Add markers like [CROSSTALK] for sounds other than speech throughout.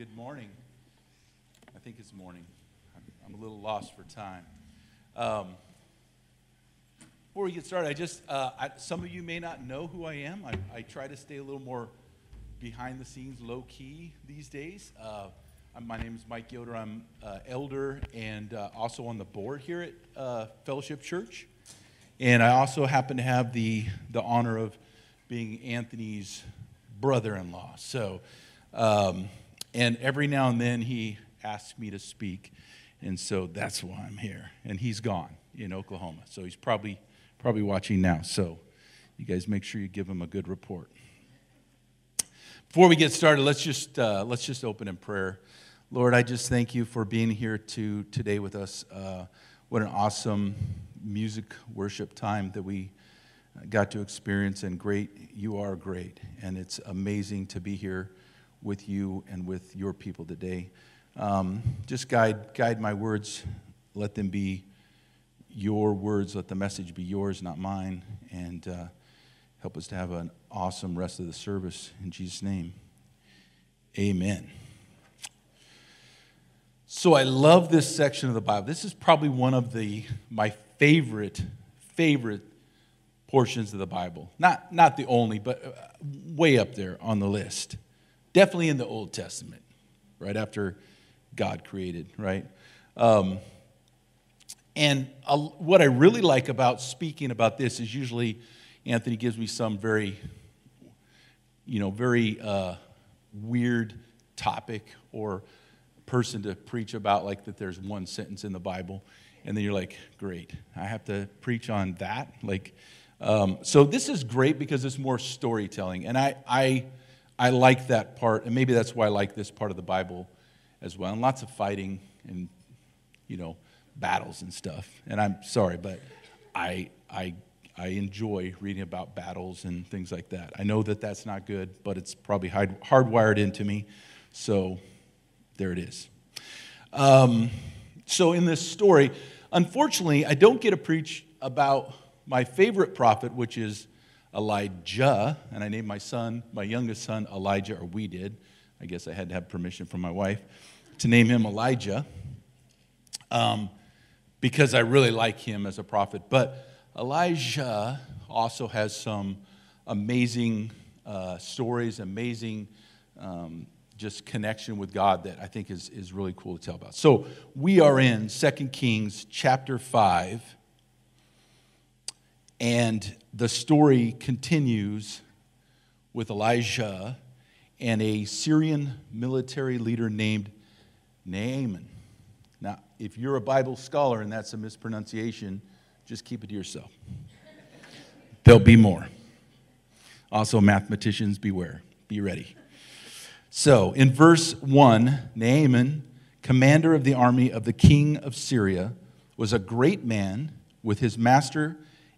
good morning. I think it's morning. I'm, a little lost for time. Um, before we get started, I just, uh, I, some of you may not know who I am. I, I, try to stay a little more behind the scenes, low key these days. Uh, my name is Mike Yoder. I'm uh, elder and uh, also on the board here at uh, Fellowship Church. And I also happen to have the, the honor of being Anthony's brother in law. So, um, and every now and then he asks me to speak. And so that's why I'm here. And he's gone in Oklahoma. So he's probably, probably watching now. So you guys make sure you give him a good report. Before we get started, let's just, uh, let's just open in prayer. Lord, I just thank you for being here to, today with us. Uh, what an awesome music worship time that we got to experience, and great, you are great. And it's amazing to be here with you and with your people today. Um, just guide, guide my words. Let them be your words. Let the message be yours, not mine. And uh, help us to have an awesome rest of the service. In Jesus' name, amen. So I love this section of the Bible. This is probably one of the my favorite favorite portions of the Bible. Not not the only, but uh, way up there on the list. Definitely in the Old Testament, right after God created, right? Um, and what I really like about speaking about this is usually Anthony gives me some very, you know, very uh, weird topic or person to preach about, like that there's one sentence in the Bible. And then you're like, great, I have to preach on that? Like, um, so this is great because it's more storytelling. And I, I, I like that part, and maybe that's why I like this part of the Bible as well. And lots of fighting and, you know, battles and stuff. And I'm sorry, but I, I, I enjoy reading about battles and things like that. I know that that's not good, but it's probably hard, hardwired into me. So there it is. Um, so in this story, unfortunately, I don't get to preach about my favorite prophet, which is Elijah, and I named my son, my youngest son, Elijah, or we did. I guess I had to have permission from my wife to name him Elijah um, because I really like him as a prophet. But Elisha also has some amazing uh, stories, amazing um, just connection with God that I think is, is really cool to tell about. So we are in 2 Kings chapter 5 and the story continues with Elisha and a Syrian military leader named Naaman. Now, if you're a Bible scholar and that's a mispronunciation, just keep it to yourself. There'll be more. Also, mathematicians, beware. Be ready. So, in verse 1, Naaman, commander of the army of the king of Syria, was a great man with his master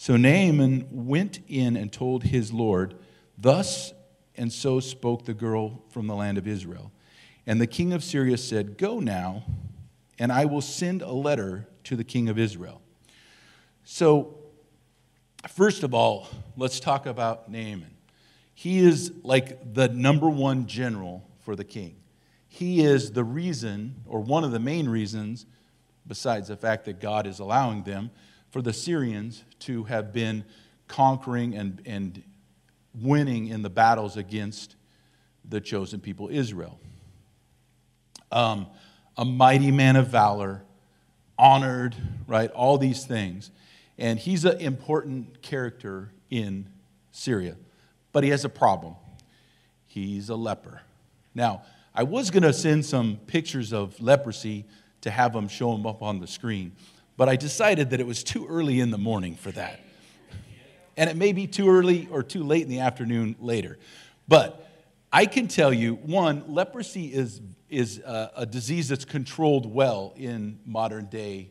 So Naaman went in and told his Lord, Thus and so spoke the girl from the land of Israel. And the king of Syria said, Go now, and I will send a letter to the king of Israel. So, first of all, let's talk about Naaman. He is like the number one general for the king. He is the reason, or one of the main reasons, besides the fact that God is allowing them, for the Syrians to have been conquering and, and winning in the battles against the chosen people, Israel. Um, a mighty man of valor, honored, right? All these things. And he's an important character in Syria. But he has a problem. He's a leper. Now, I was going to send some pictures of leprosy to have them show them up on the screen but I decided that it was too early in the morning for that. And it may be too early or too late in the afternoon later. But I can tell you, one, leprosy is, is a, a disease that's controlled well in modern day,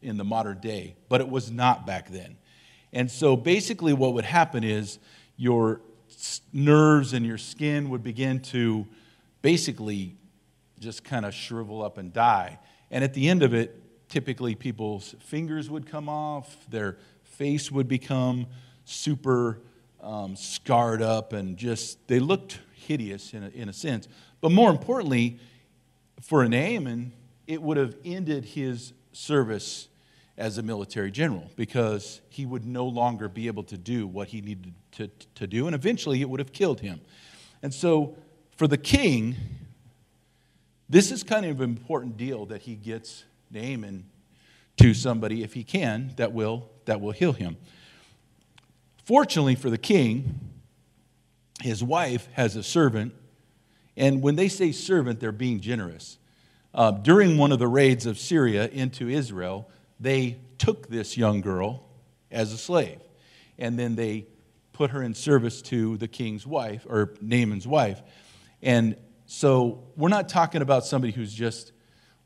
in the modern day, but it was not back then. And so basically, what would happen is your nerves and your skin would begin to basically just kind of shrivel up and die. And at the end of it, typically people's fingers would come off, their face would become super um, scarred up, and just they looked hideous in a, in a sense. But more importantly, for Naaman, it would have ended his service as a military general because he would no longer be able to do what he needed to, to do, and eventually it would have killed him. And so, for the king, this is kind of an important deal that he gets Naaman to somebody, if he can, that will, that will heal him. Fortunately for the king, his wife has a servant, and when they say servant, they're being generous. Uh, during one of the raids of Syria into Israel, they took this young girl as a slave, and then they put her in service to the king's wife, or Naaman's wife. And so we're not talking about somebody who's just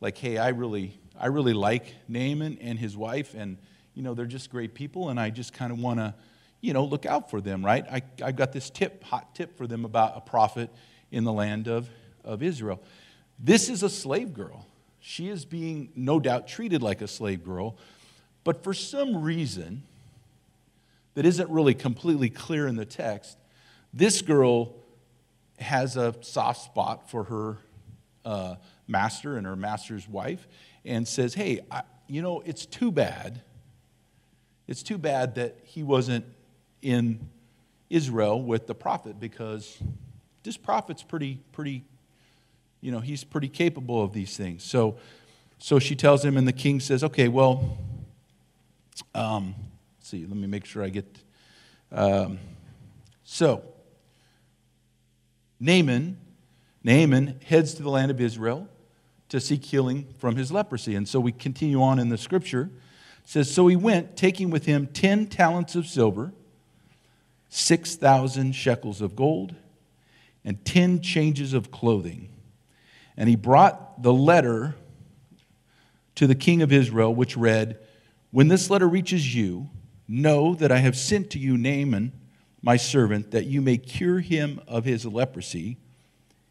like, hey, I really, I really like Naaman and his wife, and you know, they're just great people, and I just kind of want to, you know, look out for them, right? I, I've got this tip, hot tip for them about a prophet in the land of, of Israel. This is a slave girl. She is being, no doubt, treated like a slave girl, but for some reason that isn't really completely clear in the text, this girl has a soft spot for her uh, master and her master's wife and says, Hey, I, you know, it's too bad. It's too bad that he wasn't in Israel with the prophet because this prophet's pretty, pretty you know, he's pretty capable of these things. So, so she tells him, and the king says, okay, well, um, see, let me make sure I get. Um, so, Naaman, Naaman heads to the land of Israel to seek healing from his leprosy. And so we continue on in the scripture. It says, So he went, taking with him 10 talents of silver, 6,000 shekels of gold, and 10 changes of clothing. And he brought the letter to the king of Israel, which read, When this letter reaches you, know that I have sent to you Naaman, my servant, that you may cure him of his leprosy.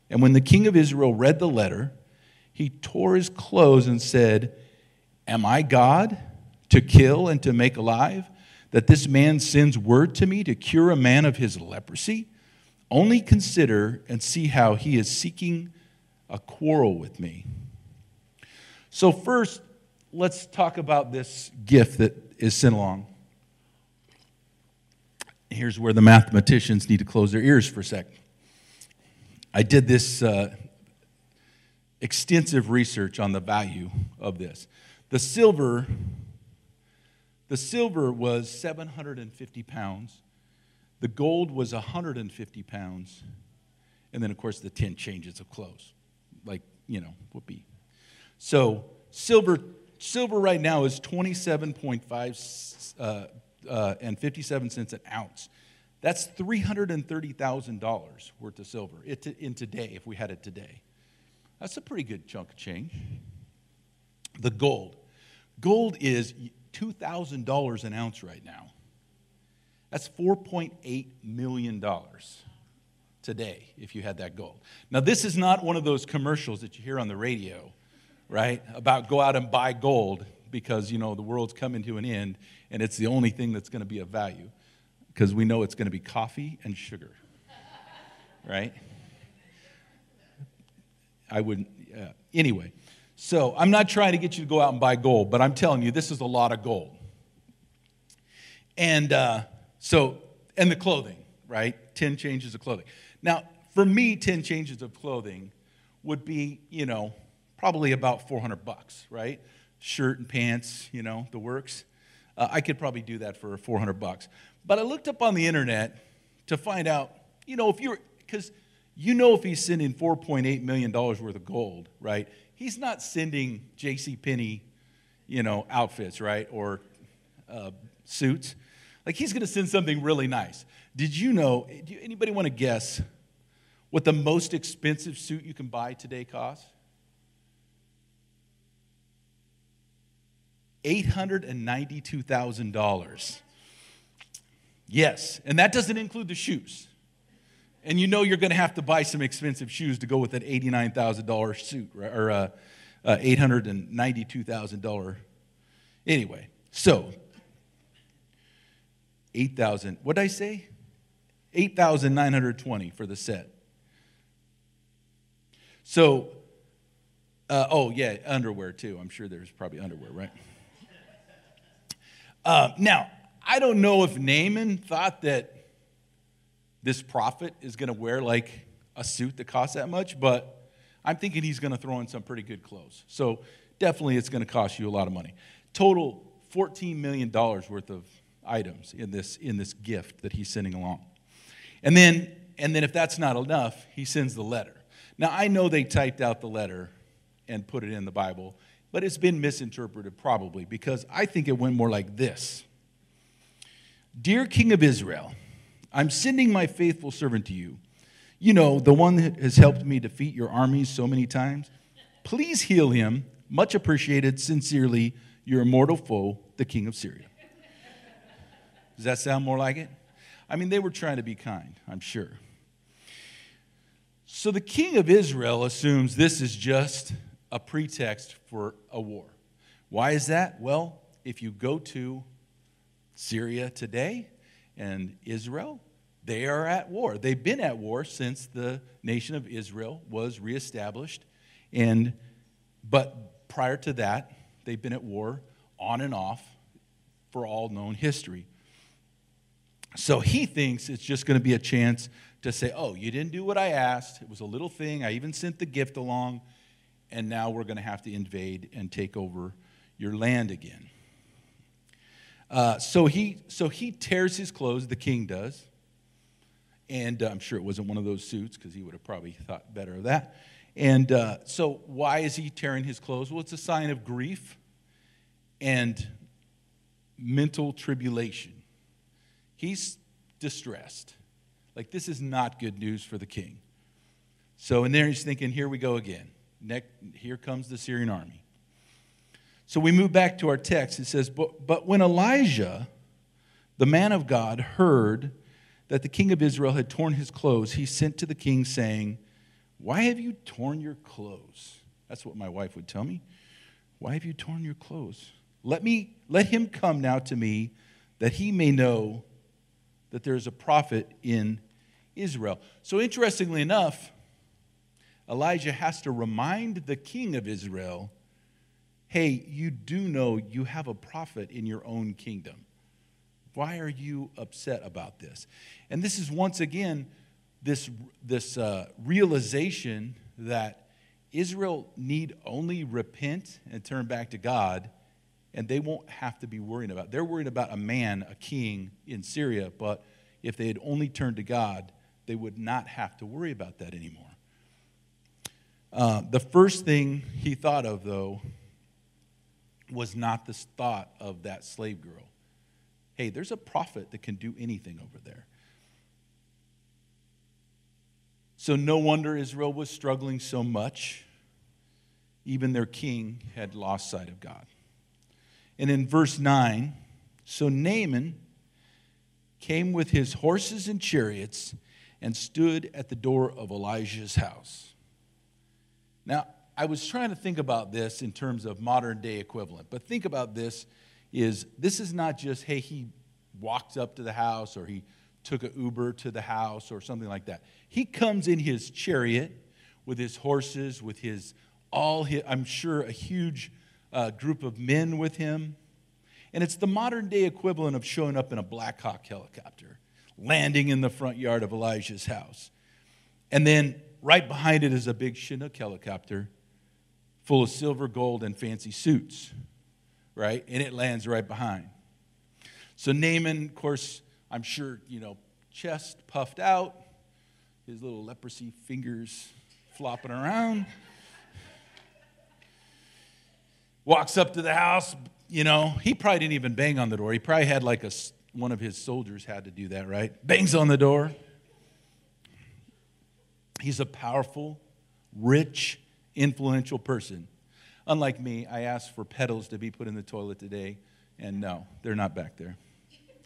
And when the king of Israel read the letter, he tore his clothes and said, Am I God to kill and to make alive? That this man sends word to me to cure a man of his leprosy? Only consider and see how he is seeking a quarrel with me. So, first, let's talk about this gift that is sent along. Here's where the mathematicians need to close their ears for a sec. I did this uh, extensive research on the value of this. The silver, the silver was 750 pounds. The gold was 150 pounds. And then, of course, the 10 changes of clothes like, you know, whoopee. So silver, silver right now is 27.5 uh, uh, and 57 cents an ounce. That's $330,000 worth of silver in today, if we had it today. That's a pretty good chunk of change. The gold. Gold is $2,000 an ounce right now. That's $4.8 million today if you had that gold. Now, this is not one of those commercials that you hear on the radio, right? About go out and buy gold because, you know, the world's coming to an end and it's the only thing that's going to be of value because we know it's going to be coffee and sugar, right? I wouldn't, uh, anyway. So I'm not trying to get you to go out and buy gold, but I'm telling you, this is a lot of gold. And uh, so, and the clothing, right? 10 changes of clothing. Now, for me, 10 changes of clothing would be, you know, probably about 400 bucks, right? Shirt and pants, you know, the works. Uh, I could probably do that for 400 bucks. But I looked up on the internet to find out, you know, if you're, because you know if he's sending $4.8 million worth of gold, right? He's not sending J.C. Penney, you know, outfits, right? Or uh, suits. Like he's going to send something really nice. Did you know, do anybody want to guess what the most expensive suit you can buy today costs? $892,000. Yes, and that doesn't include the shoes. And you know you're going to have to buy some expensive shoes to go with that $89,000 suit, or uh, uh, $892,000. Anyway, so 8,000, what did I say? 8,920 for the set. So, uh, oh, yeah, underwear too. I'm sure there's probably underwear, right? Uh, now, I don't know if Naaman thought that this prophet is going to wear like a suit that costs that much, but I'm thinking he's going to throw in some pretty good clothes. So definitely it's going to cost you a lot of money. Total $14 million worth of items in this, in this gift that he's sending along. And then, and then if that's not enough, he sends the letter. Now, I know they typed out the letter and put it in the Bible, but it's been misinterpreted probably because I think it went more like this Dear King of Israel, I'm sending my faithful servant to you. You know, the one that has helped me defeat your armies so many times. Please heal him. Much appreciated. Sincerely, your immortal foe, the king of Syria. Does that sound more like it? I mean, they were trying to be kind, I'm sure. So the king of Israel assumes this is just a pretext for a war. Why is that? Well, if you go to Syria today and Israel, they are at war. They've been at war since the nation of Israel was reestablished. And but prior to that, they've been at war on and off for all known history. So he thinks it's just going to be a chance to say, Oh, you didn't do what I asked. It was a little thing. I even sent the gift along. And now we're going to have to invade and take over your land again. Uh, so, he, so he tears his clothes, the king does. And uh, I'm sure it wasn't one of those suits because he would have probably thought better of that. And uh, so, why is he tearing his clothes? Well, it's a sign of grief and mental tribulation. He's distressed. Like, this is not good news for the king. So, and there, he's thinking, here we go again. Next, here comes the Syrian army. So, we move back to our text. It says, But, but when Elisha, the man of God, heard that the king of Israel had torn his clothes, he sent to the king, saying, Why have you torn your clothes? That's what my wife would tell me. Why have you torn your clothes? Let me let him come now to me that he may know that there is a prophet in Israel. So interestingly enough, Elisha has to remind the king of Israel, hey, you do know you have a prophet in your own kingdom. Why are you upset about this? And this is once again this, this uh, realization that Israel need only repent and turn back to God, and they won't have to be worrying about. It. They're worried about a man, a king in Syria, but if they had only turned to God, they would not have to worry about that anymore. Uh, the first thing he thought of, though, was not the thought of that slave girl hey, there's a prophet that can do anything over there. So, no wonder Israel was struggling so much. Even their king had lost sight of God. And in verse 9, so Naaman came with his horses and chariots and stood at the door of Elisha's house. Now, I was trying to think about this in terms of modern day equivalent, but think about this is this is not just, hey, he walked up to the house or he took an Uber to the house or something like that. He comes in his chariot with his horses, with his all, his, I'm sure, a huge uh, group of men with him. And it's the modern day equivalent of showing up in a Black Hawk helicopter, landing in the front yard of Elisha's house. And then right behind it is a big Chinook helicopter full of silver, gold, and fancy suits right? And it lands right behind. So Naaman, of course, I'm sure, you know, chest puffed out, his little leprosy fingers flopping around. Walks up to the house, you know, he probably didn't even bang on the door. He probably had like a, one of his soldiers had to do that, right? Bangs on the door. He's a powerful, rich, influential person. Unlike me, I asked for petals to be put in the toilet today, and no, they're not back there.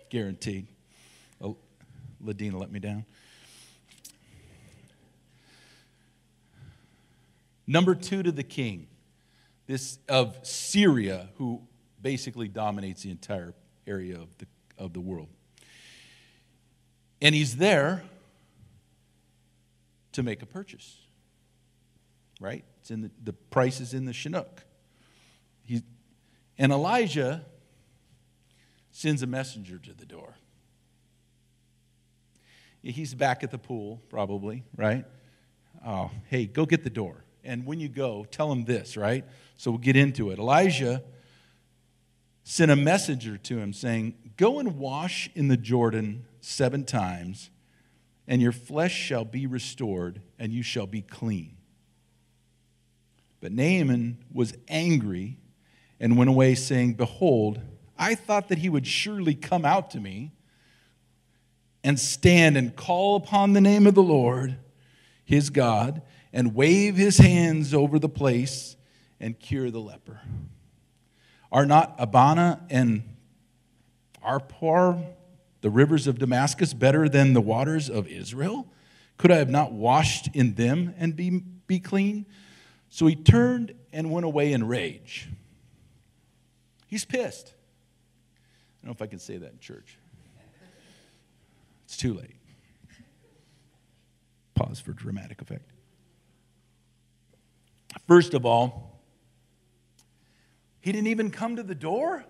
Guaranteed. Oh, Ladina let me down. Number two to the king, this of Syria, who basically dominates the entire area of the, of the world. And he's there to make a purchase. Right? It's in the, the price is in the Chinook. He, and Elisha sends a messenger to the door. He's back at the pool, probably, right? Oh, hey, go get the door. And when you go, tell him this, right? So we'll get into it. Elisha sent a messenger to him saying, Go and wash in the Jordan seven times, and your flesh shall be restored, and you shall be clean. But Naaman was angry and went away, saying, Behold, I thought that he would surely come out to me and stand and call upon the name of the Lord, his God, and wave his hands over the place and cure the leper. Are not Abana and Pharpar, the rivers of Damascus, better than the waters of Israel? Could I have not washed in them and be, be clean? So he turned and went away in rage. He's pissed. I don't know if I can say that in church. It's too late. Pause for dramatic effect. First of all, he didn't even come to the door.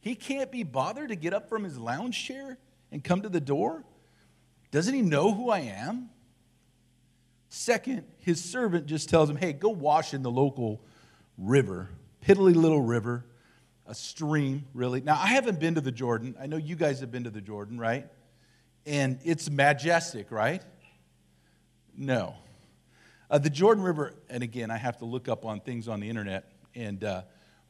He can't be bothered to get up from his lounge chair and come to the door. Doesn't he know who I am? Second, his servant just tells him, hey, go wash in the local river, piddly little river, a stream, really. Now, I haven't been to the Jordan. I know you guys have been to the Jordan, right? And it's majestic, right? No. Uh, the Jordan River, and again, I have to look up on things on the internet, and, uh,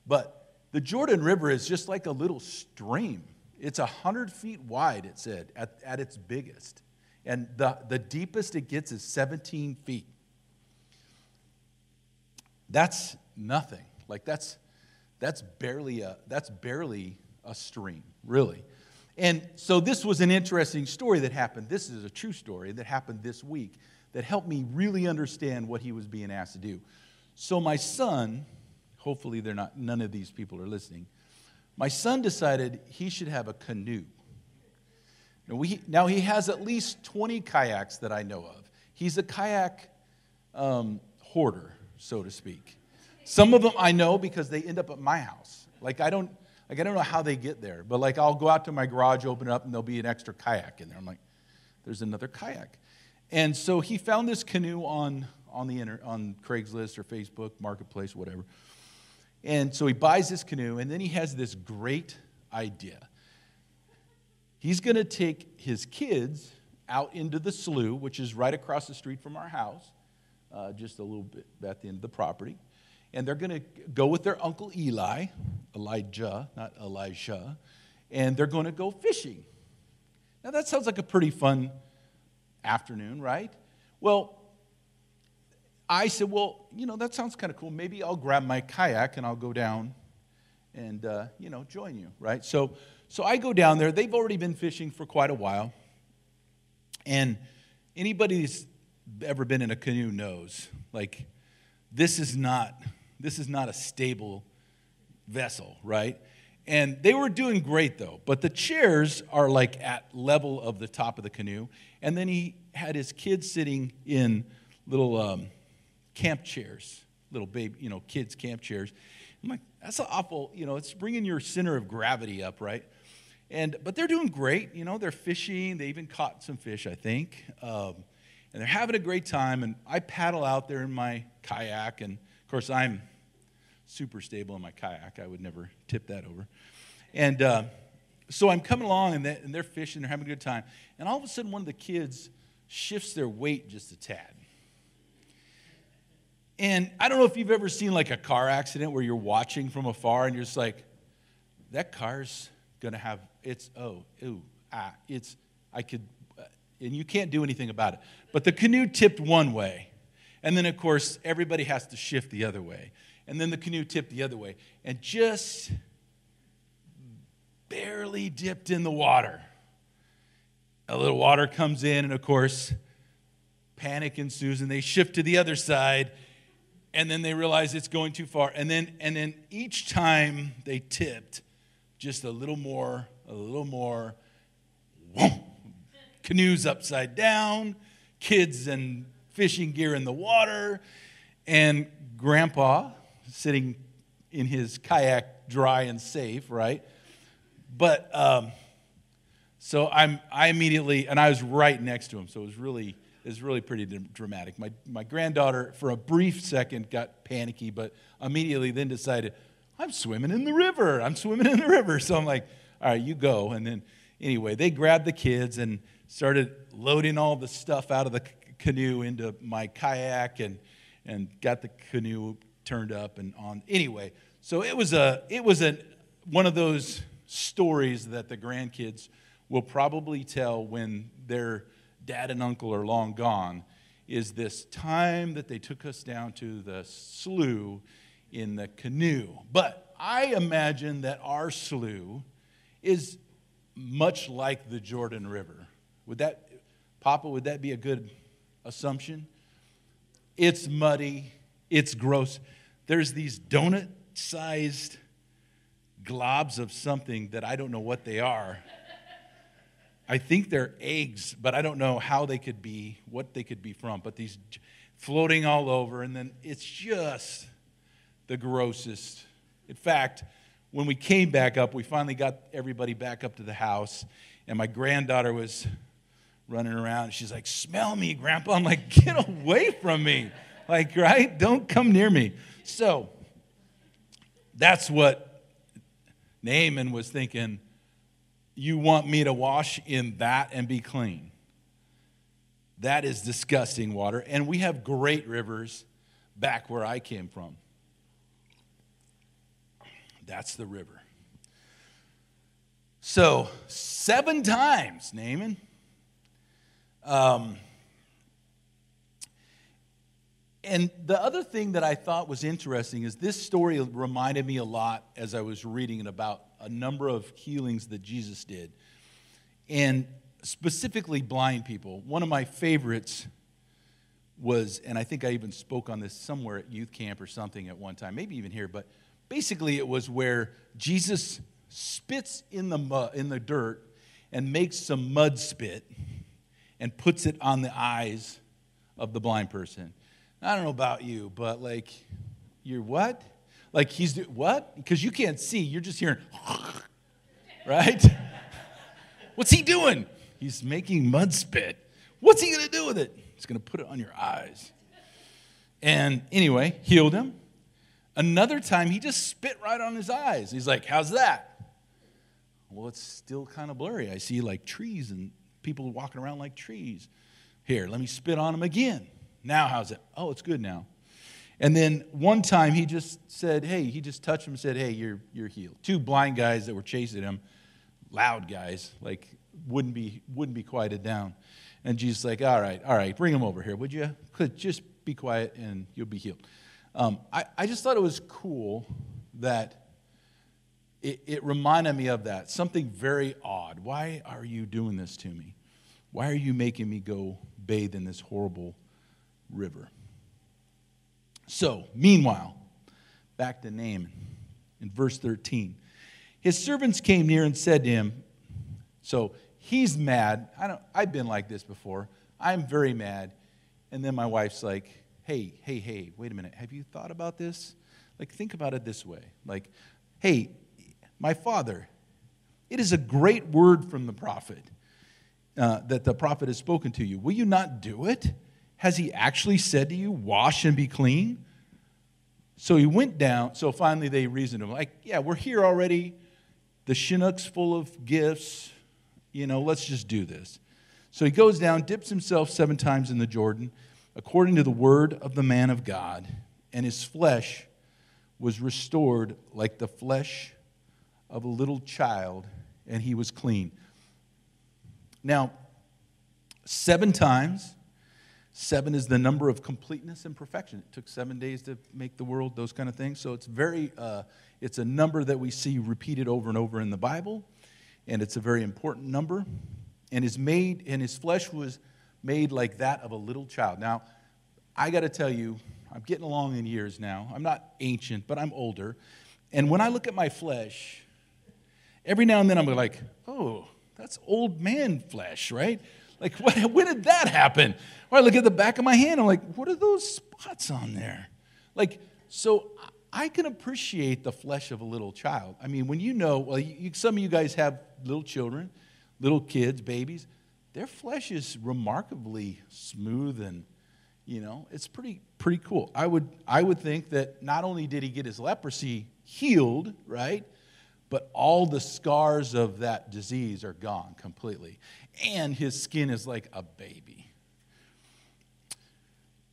but the Jordan River is just like a little stream. It's 100 feet wide, it said, at, at its biggest. And the, the deepest it gets is 17 feet. That's nothing. Like that's that's barely a that's barely a stream, really. And so this was an interesting story that happened. This is a true story that happened this week that helped me really understand what he was being asked to do. So my son, hopefully they're not none of these people are listening. My son decided he should have a canoe. Now, we, now, he has at least 20 kayaks that I know of. He's a kayak um, hoarder, so to speak. Some of them I know because they end up at my house. Like I don't, like I don't know how they get there, but like I'll go out to my garage, open it up, and there'll be an extra kayak in there. I'm like, there's another kayak. And so he found this canoe on on the inter, on Craigslist or Facebook Marketplace, whatever. And so he buys this canoe, and then he has this great idea. He's going to take his kids out into the slough, which is right across the street from our house, uh, just a little bit at the end of the property. And they're going to go with their uncle Eli, Elijah, not Elisha, and they're going to go fishing. Now, that sounds like a pretty fun afternoon, right? Well, I said, well, you know, that sounds kind of cool. Maybe I'll grab my kayak and I'll go down and, uh, you know, join you, right? So, so I go down there. They've already been fishing for quite a while. And anybody who's ever been in a canoe knows, like, this is not, this is not a stable vessel, right? And they were doing great though, but the chairs are like at level of the top of the canoe. And then he had his kids sitting in little um, camp chairs, little baby, you know, kids' camp chairs. I'm like, that's awful, you know, it's bringing your center of gravity up, right? And, but they're doing great. You know, they're fishing. They even caught some fish, I think. Um, and they're having a great time. And I paddle out there in my kayak. And of course, I'm super stable in my kayak. I would never tip that over. And uh, so I'm coming along, and, they, and they're fishing. They're having a good time. And all of a sudden, one of the kids shifts their weight just a tad. And I don't know if you've ever seen like a car accident where you're watching from afar and you're just like, that car's going to have it's oh ooh ah it's I could and you can't do anything about it. But the canoe tipped one way, and then, of course, everybody has to shift the other way. And then the canoe tipped the other way, and just barely dipped in the water. A little water comes in, and of course, panic ensues, and they shift to the other side, and then they realize it's going too far. And then, and then each time they tipped, just a little more, a little more, whoom, canoes upside down, kids and fishing gear in the water, and grandpa sitting in his kayak dry and safe, right? But um, so I'm, I immediately, and I was right next to him, so it was really, it was really pretty dramatic. My, my granddaughter, for a brief second, got panicky, but immediately then decided, I'm swimming in the river. I'm swimming in the river. So I'm like, all right, you go. And then, anyway, they grabbed the kids and started loading all the stuff out of the canoe into my kayak and, and got the canoe turned up and on. Anyway, so it was, a, it was a, one of those stories that the grandkids will probably tell when their dad and uncle are long gone is this time that they took us down to the slough in the canoe. But I imagine that our slough is much like the Jordan River. Would that, Papa, would that be a good assumption? It's muddy, it's gross. There's these donut sized globs of something that I don't know what they are. I think they're eggs, but I don't know how they could be, what they could be from. But these floating all over, and then it's just the grossest. In fact, when we came back up, we finally got everybody back up to the house, and my granddaughter was running around. She's like, Smell me, Grandpa. I'm like, Get away from me. Like, right? Don't come near me. So, that's what Naaman was thinking, You want me to wash in that and be clean? That is disgusting water. And we have great rivers back where I came from. That's the river. So, seven times, Naaman. Um, and the other thing that I thought was interesting is this story reminded me a lot as I was reading it about a number of healings that Jesus did, and specifically blind people. One of my favorites was, and I think I even spoke on this somewhere at youth camp or something at one time, maybe even here, but basically it was where Jesus spits in the, mud, in the dirt and makes some mud spit and puts it on the eyes of the blind person. I don't know about you, but like, you're what? Like he's what? Because you can't see, you're just hearing, [LAUGHS] right? [LAUGHS] What's he doing? He's making mud spit. What's he gonna do with it? He's gonna put it on your eyes. And anyway, healed him. Another time, he just spit right on his eyes. He's like, How's that? Well, it's still kind of blurry. I see like trees and people walking around like trees. Here, let me spit on him again. Now, how's it? Oh, it's good now. And then one time he just said, Hey, he just touched him and said, Hey, you're, you're healed. Two blind guys that were chasing him, loud guys, like wouldn't be, wouldn't be quieted down. And Jesus like, All right, all right, bring him over here, would you? Could just be quiet and you'll be healed. Um, I, I just thought it was cool that it, it reminded me of that. Something very odd. Why are you doing this to me? Why are you making me go bathe in this horrible river. So, meanwhile, back to Naaman in verse 13. His servants came near and said to him, So he's mad. I don't, I've been like this before. I'm very mad. And then my wife's like, Hey, hey, hey, wait a minute. Have you thought about this? Like, think about it this way. Like, hey, my father, it is a great word from the prophet uh, that the prophet has spoken to you. Will you not do it? Has he actually said to you, Wash and be clean? So he went down. So finally they reasoned him, like, Yeah, we're here already. The Chinook's full of gifts. You know, let's just do this. So he goes down, dips himself seven times in the Jordan, according to the word of the man of God, and his flesh was restored like the flesh of a little child, and he was clean. Now, seven times. Seven is the number of completeness and perfection. It took seven days to make the world, those kind of things. So it's very, uh, it's a number that we see repeated over and over in the Bible, and it's a very important number. And his made, and his flesh was made like that of a little child. Now, I got to tell you, I'm getting along in years now. I'm not ancient, but I'm older. And when I look at my flesh, every now and then I'm like, oh, that's old man flesh, right? Like, [LAUGHS] what, when did that happen? Or I look at the back of my hand, I'm like, what are those spots on there? Like, so I can appreciate the flesh of a little child. I mean, when you know, well, you, some of you guys have little children, little kids, babies, their flesh is remarkably smooth and, you know, it's pretty, pretty cool. I would, I would think that not only did he get his leprosy healed, right? But all the scars of that disease are gone completely. And his skin is like a baby.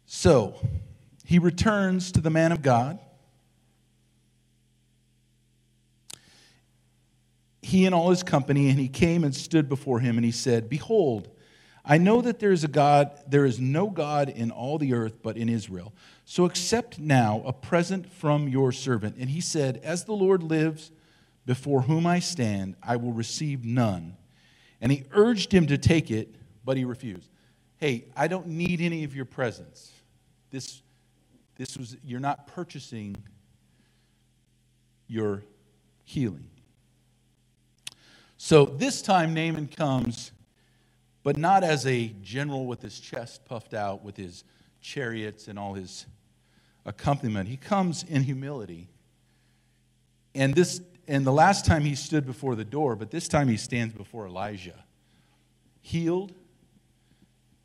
So he returns to the man of God. He and all his company, and he came and stood before him, and he said, Behold, I know that there is a God, there is no God in all the earth but in Israel. So accept now a present from your servant. And he said, As the Lord lives, before whom I stand, I will receive none. And he urged him to take it, but he refused. Hey, I don't need any of your presents. This, this was, you're not purchasing your healing. So this time Naaman comes but not as a general with his chest puffed out, with his chariots and all his accompaniment. He comes in humility. And this and the last time he stood before the door, but this time he stands before Elisha, healed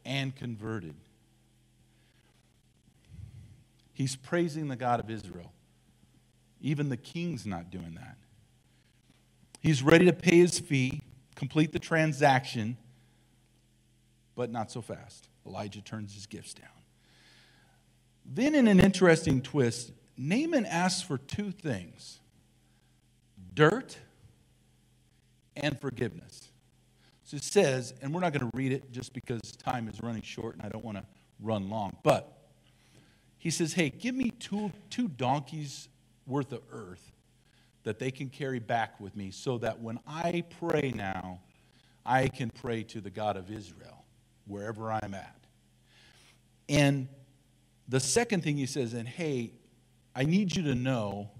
and converted. He's praising the God of Israel. Even the king's not doing that. He's ready to pay his fee, complete the transaction but not so fast. Elisha turns his gifts down. Then, in an interesting twist, Naaman asks for two things dirt and forgiveness. So it says, and we're not going to read it just because time is running short and I don't want to run long, but he says, Hey, give me two, two donkeys worth of earth that they can carry back with me so that when I pray now, I can pray to the God of Israel wherever I'm at. And the second thing he says, and hey, I need you to know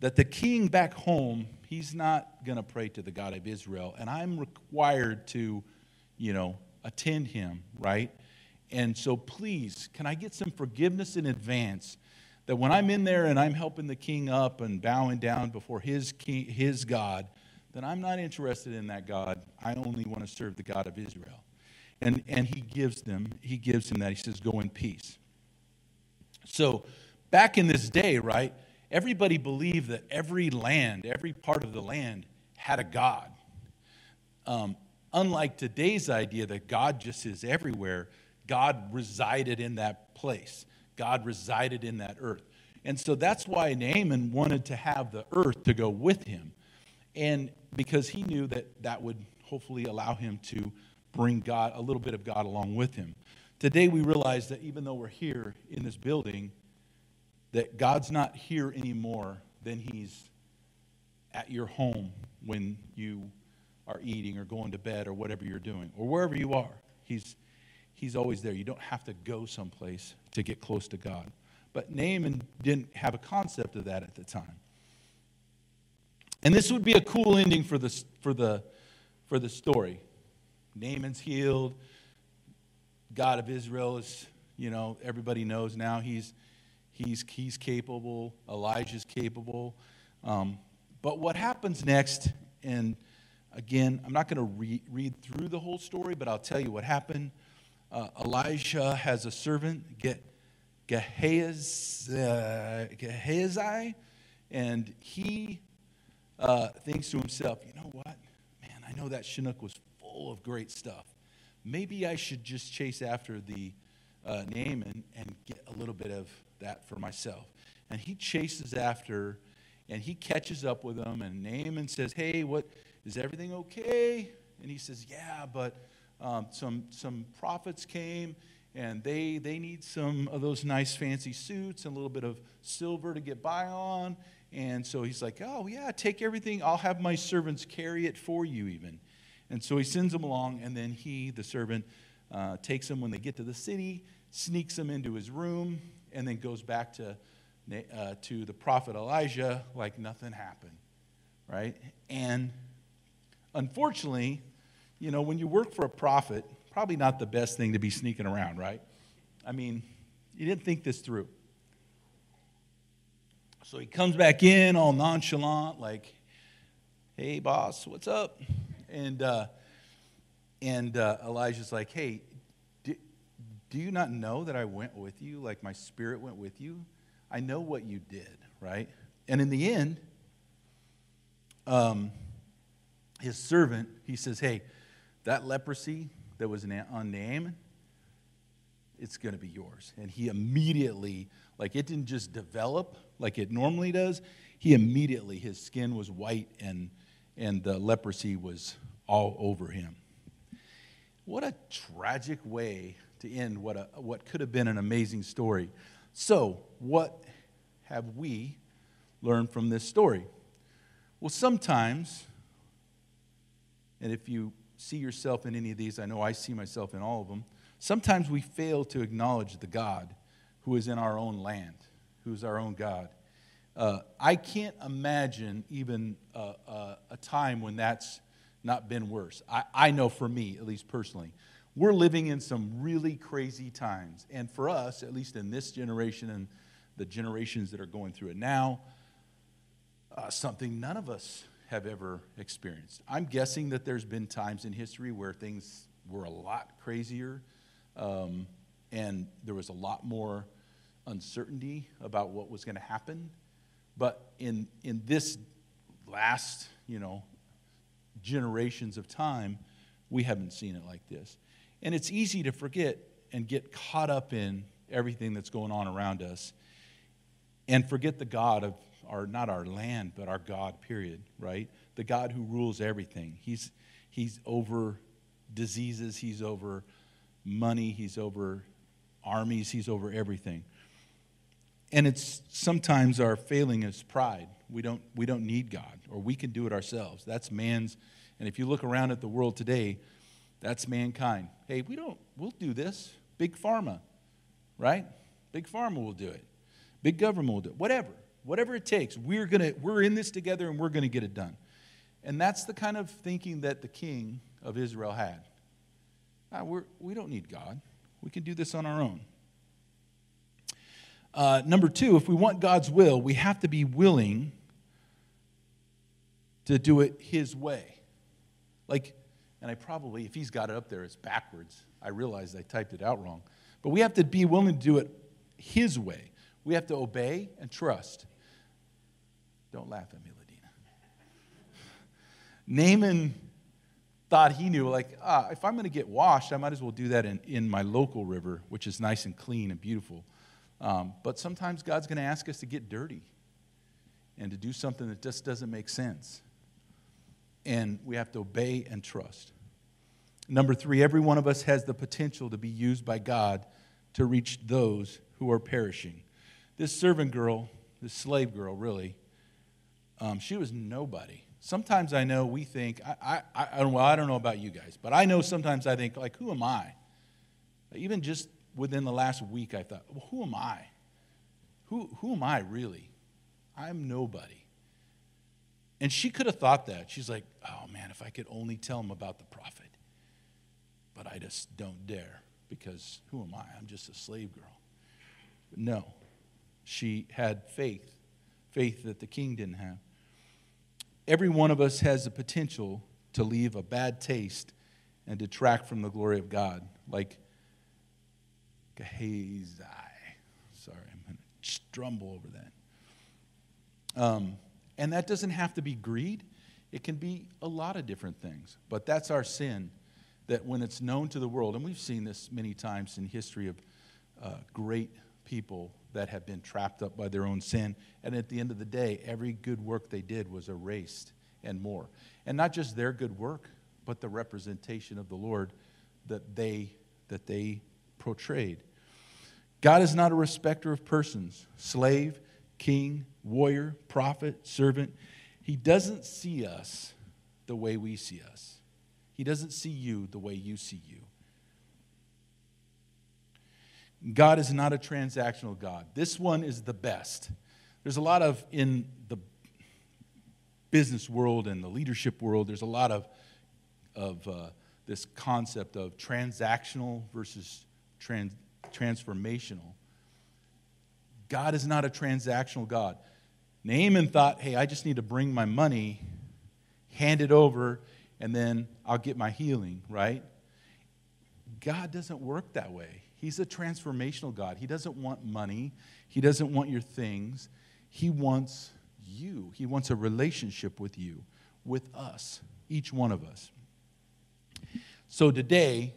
that the king back home, he's not going to pray to the God of Israel, and I'm required to, you know, attend him, right? And so please, can I get some forgiveness in advance that when I'm in there and I'm helping the king up and bowing down before his king, his God, that I'm not interested in that God. I only want to serve the God of Israel. And, and he gives them, he gives him that. He says, go in peace. So back in this day, right, everybody believed that every land, every part of the land had a God. Um, unlike today's idea that God just is everywhere, God resided in that place. God resided in that earth. And so that's why Naaman wanted to have the earth to go with him. And because he knew that that would hopefully allow him to bring God, a little bit of God along with him. Today we realize that even though we're here in this building, that God's not here anymore than he's at your home when you are eating or going to bed or whatever you're doing or wherever you are. He's, he's always there. You don't have to go someplace to get close to God. But Naaman didn't have a concept of that at the time. And this would be a cool ending for the, for the, for the story. Naaman's healed. God of Israel is, you know, everybody knows now he's, he's, he's capable. Elisha's capable. Um, but what happens next, and again, I'm not going to re- read through the whole story, but I'll tell you what happened. Uh, Elisha has a servant, get Gehazi, and he uh, thinks to himself, you know what? Man, I know that Chinook was full of great stuff. Maybe I should just chase after the uh, Naaman and get a little bit of that for myself. And he chases after, and he catches up with him. And Naaman says, "Hey, what is everything okay?" And he says, "Yeah, but um, some, some prophets came and they, they need some of those nice fancy suits and a little bit of silver to get by on. And so he's like, Oh, yeah, take everything. I'll have my servants carry it for you, even. And so he sends them along, and then he, the servant, uh, takes them when they get to the city, sneaks them into his room, and then goes back to, uh, to the prophet Elisha like nothing happened, right? And unfortunately, you know, when you work for a prophet, probably not the best thing to be sneaking around, right? I mean, you didn't think this through. So he comes back in all nonchalant, like, hey, boss, what's up? And, uh, and uh, Elisha's like, hey, do, do you not know that I went with you? Like my spirit went with you? I know what you did, right? And in the end, um, his servant, he says, hey, that leprosy, that was on Naaman, it's going to be yours. And he immediately, like it didn't just develop like it normally does, he immediately, his skin was white and, and the leprosy was all over him. What a tragic way to end what, a, what could have been an amazing story. So, what have we learned from this story? Well, sometimes, and if you see yourself in any of these. I know I see myself in all of them. Sometimes we fail to acknowledge the God who is in our own land, who's our own God. Uh, I can't imagine even a, a, a, time when that's not been worse. I, I know for me, at least personally, we're living in some really crazy times. And for us, at least in this generation and the generations that are going through it now, uh, something none of us have ever experienced. I'm guessing that there's been times in history where things were a lot crazier um, and there was a lot more uncertainty about what was going to happen. But in, in this last, you know, generations of time, we haven't seen it like this. And it's easy to forget and get caught up in everything that's going on around us and forget the God of our, not our land, but our God, period, right? The God who rules everything. He's, he's over diseases, He's over money, He's over armies, He's over everything. And it's sometimes our failing is pride. We don't, we don't need God, or we can do it ourselves. That's man's, and if you look around at the world today, that's mankind. Hey, we don't, we'll do this. Big pharma, right? Big pharma will do it. Big government will do it. Whatever whatever it takes, we're, gonna, we're in this together and we're going to get it done. And that's the kind of thinking that the king of Israel had. Ah, we're, we don't need God, we can do this on our own. Uh, number two, if we want God's will, we have to be willing to do it His way. Like, and I probably, if he's got it up there, it's backwards. I realized I typed it out wrong. But we have to be willing to do it His way. We have to obey and trust. Don't laugh at me, Ladina. Naaman thought he knew, like, ah, if I'm going to get washed, I might as well do that in, in my local river, which is nice and clean and beautiful. Um, but sometimes God's going to ask us to get dirty and to do something that just doesn't make sense. And we have to obey and trust. Number three, every one of us has the potential to be used by God to reach those who are perishing. This servant girl, this slave girl, really, um, she was nobody. Sometimes I know we think, I, I, I, well, I don't know about you guys, but I know sometimes I think, like, who am I? Even just within the last week, I thought, well, who am I? Who, who am I really? I'm nobody. And she could have thought that. She's like, oh man, if I could only tell him about the prophet. But I just don't dare because who am I? I'm just a slave girl. But no, she had faith, faith that the king didn't have every one of us has the potential to leave a bad taste and detract from the glory of God, like Gehazi. Sorry, I'm going to strumble over that. Um, and that doesn't have to be greed, it can be a lot of different things. But that's our sin that when it's known to the world, and we've seen this many times in history of uh, great people that have been trapped up by their own sin. And at the end of the day, every good work they did was erased and more. And not just their good work, but the representation of the Lord that they, that they portrayed. God is not a respecter of persons, slave, king, warrior, prophet, servant. He doesn't see us the way we see us. He doesn't see you the way you see you. God is not a transactional God. This one is the best. There's a lot of, in the business world and the leadership world, there's a lot of, of uh, this concept of transactional versus trans, transformational. God is not a transactional God. Naaman thought, hey, I just need to bring my money, hand it over, and then I'll get my healing, right? God doesn't work that way. He's a transformational God. He doesn't want money, He doesn't want your things. He wants you. He wants a relationship with you, with us, each one of us. So today,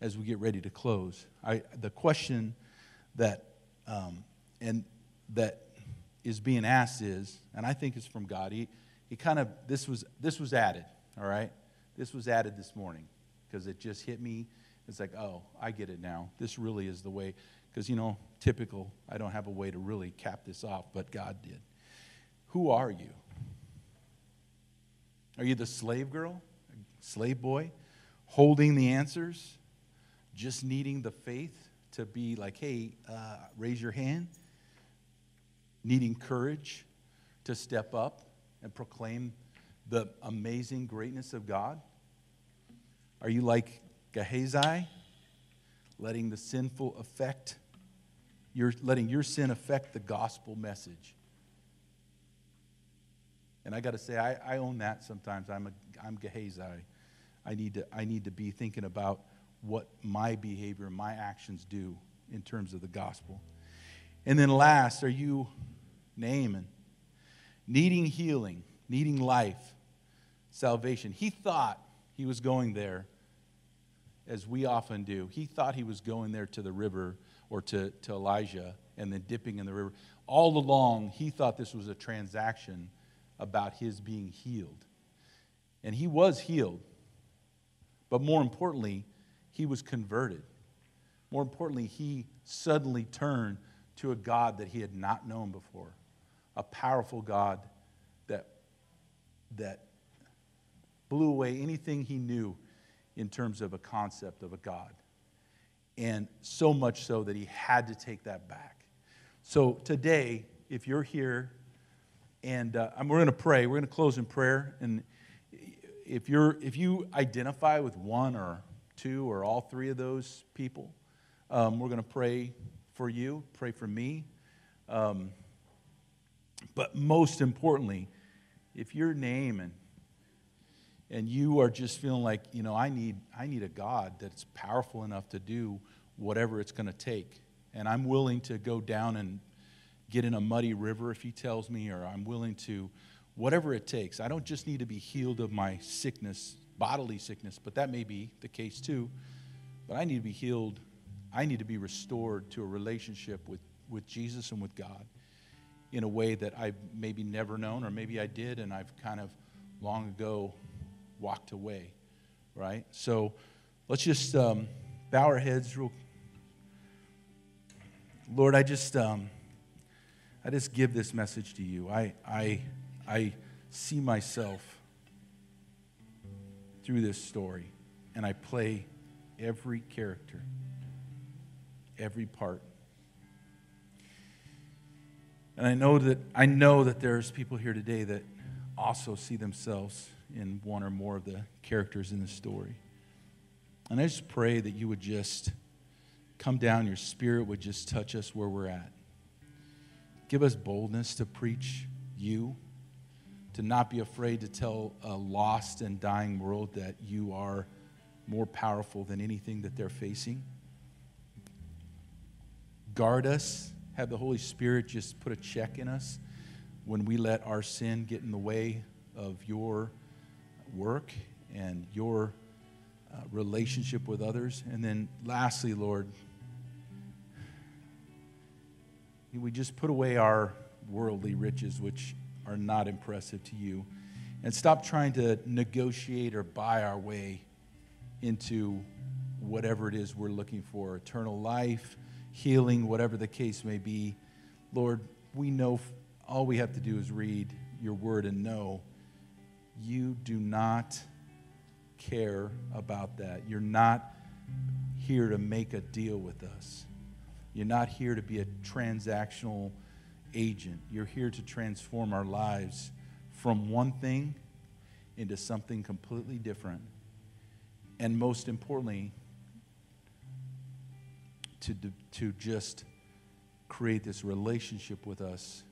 as we get ready to close, I, the question that um, and that is being asked is, and I think it's from God. He, he kind of this was this was added. All right, this was added this morning because it just hit me. It's like, oh, I get it now. This really is the way. Because, you know, typical, I don't have a way to really cap this off, but God did. Who are you? Are you the slave girl, slave boy, holding the answers, just needing the faith to be like, hey, uh, raise your hand? Needing courage to step up and proclaim the amazing greatness of God? Are you like Gehazi, letting the sinful affect you're letting your sin affect the gospel message. And I got to say, I, I, own that sometimes. I'm, a, I'm Gehazi. I need, to, I need to be thinking about what my behavior, my actions do in terms of the gospel. And then last, are you Naaman? Needing healing, needing life, salvation. He thought he was going there, as we often do. He thought he was going there to the river or to, to Elisha and then dipping in the river. All along, he thought this was a transaction about his being healed. And he was healed. But more importantly, he was converted. More importantly, he suddenly turned to a God that he had not known before, a powerful God that, that blew away anything he knew in terms of a concept of a God and so much so that he had to take that back. So today, if you're here, and uh, we're going to pray, we're going to close in prayer, and if you're if you identify with one or two or all three of those people, um, we're going to pray for you, pray for me. Um, but most importantly, if your Naaman and you are just feeling like, you know, I need, I need a God that's powerful enough to do whatever it's going to take. And I'm willing to go down and get in a muddy river if He tells me, or I'm willing to, whatever it takes. I don't just need to be healed of my sickness, bodily sickness, but that may be the case too. But I need to be healed. I need to be restored to a relationship with, with Jesus and with God in a way that I've maybe never known, or maybe I did, and I've kind of long ago walked away, right? So let's just um, bow our heads real. Lord, I just, um, I just give this message to you. I, I, I see myself through this story, and I play every character, every part. And I know that I know that there's people here today that also see themselves in one or more of the characters in the story. And I just pray that you would just come down, your spirit would just touch us where we're at. Give us boldness to preach you, to not be afraid to tell a lost and dying world that you are more powerful than anything that they're facing. Guard us. Have the Holy Spirit just put a check in us when we let our sin get in the way of your work and your uh, relationship with others. And then lastly, Lord, we just put away our worldly riches, which are not impressive to you, and stop trying to negotiate or buy our way into whatever it is we're looking for eternal life, healing, whatever the case may be. Lord, we know all we have to do is read your word and know you do not care about that. You're not here to make a deal with us. You're not here to be a transactional agent. You're here to transform our lives from one thing into something completely different. And most importantly, to, to just create this relationship with us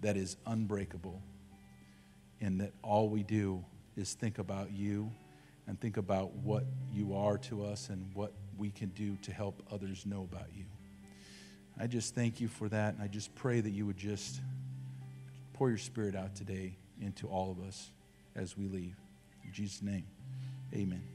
that is unbreakable. And that all we do is think about you and think about what you are to us and what we can do to help others know about you. I just thank you for that. And I just pray that you would just pour your spirit out today into all of us as we leave. In Jesus' name, amen.